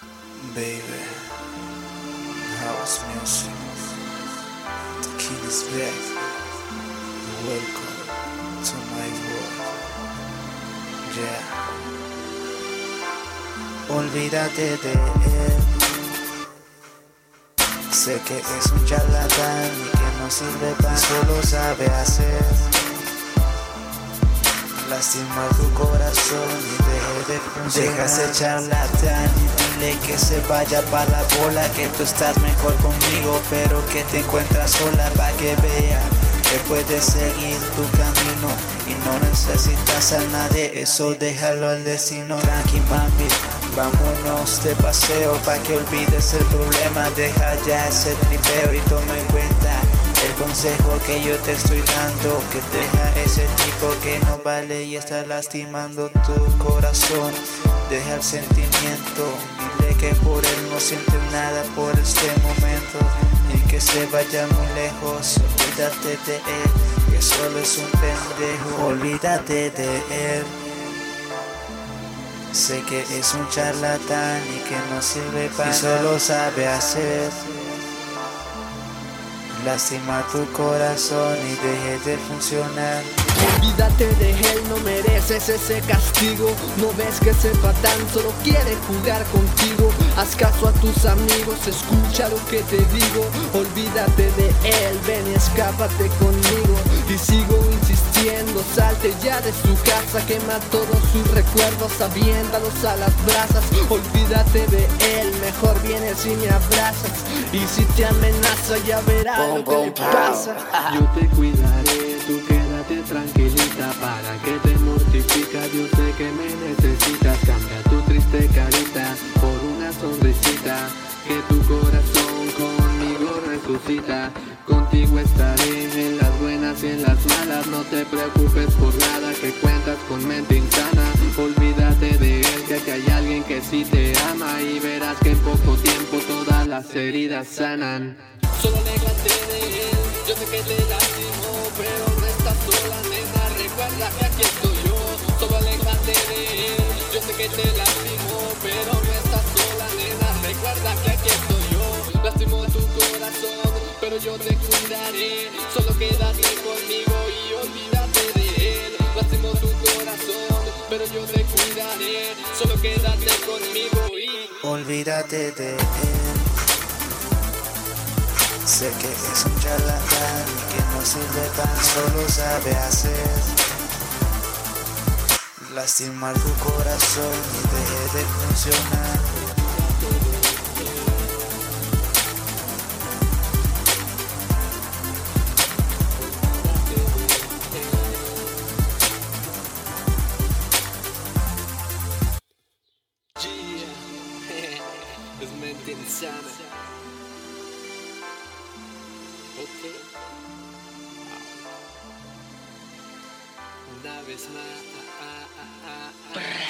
Baby, house music. The king is back. Welcome to my world. Yeah. Olvídate de él. Sé que es un charlatán y que no sirve para solo sabe hacer lastimar tu corazón y deje de. Deja ese charlatán y dile que se vaya para la bola, que tú estás mejor conmigo, pero que te encuentras sola para que vea que puedes seguir tu camino y no necesitas a nadie, eso déjalo al destino. Tranqui mami, vámonos de paseo para que olvides el problema, deja ya ese tripeo y toma en cuenta el consejo que yo te estoy dando, que deja tipo que no vale y está lastimando tu corazón. Deja el sentimiento, dile que por él no sientes nada por este momento y que se vaya muy lejos. Olvídate de él, que solo es un pendejo. Olvídate de él. Sé que es un charlatán y que no sirve para y solo sabe hacer lastima tu corazón y deje de funcionar. Olvídate de él, no mereces ese castigo. No ves que ese patán solo quiere jugar contigo. Haz caso a tus amigos, escucha lo que te digo. Olvídate de él, ven y escápate conmigo. Y sigo insistiendo, salte ya de su casa, quema todos sus recuerdos, aviéntalos a las brasas. Olvídate de él, mejor vienes y me abrazas. Y si te amenaza, ya verás lo que le pasa. Yo te cuidaré, tú quédate tranquilita para que te mortifica. Yo sé que me necesitas, cambia tu triste carita por una sonrisita. Que tu corazón conmigo resucita. Contigo estaré en las buenas y en las malas. No te preocupes por nada, que cuentas con mente insana. Olvídate de él, que aquí hay alguien que sí te ama. Y verás que en poco tiempo todas las heridas sanan. Solo aléjate de él, yo sé que te lastimó, pero estás sola, nena, recuerda que aquí estoy yo. Solo aléjate de él, yo sé que te lastimó, pero no estás sola, nena, recuerda que aquí estoy yo. Lastimó tu corazón, pero yo te cuidaré, solo quédate conmigo y olvídate de él. Lastimó tu corazón, pero yo te cuidaré, solo quédate conmigo y... Olvídate de él. Sé que es un charlatán sirve para solo sabe hacer lastimar tu corazón y deje de funcionar. Es mente insana. Ok. una vez más. Ah, ah, ah,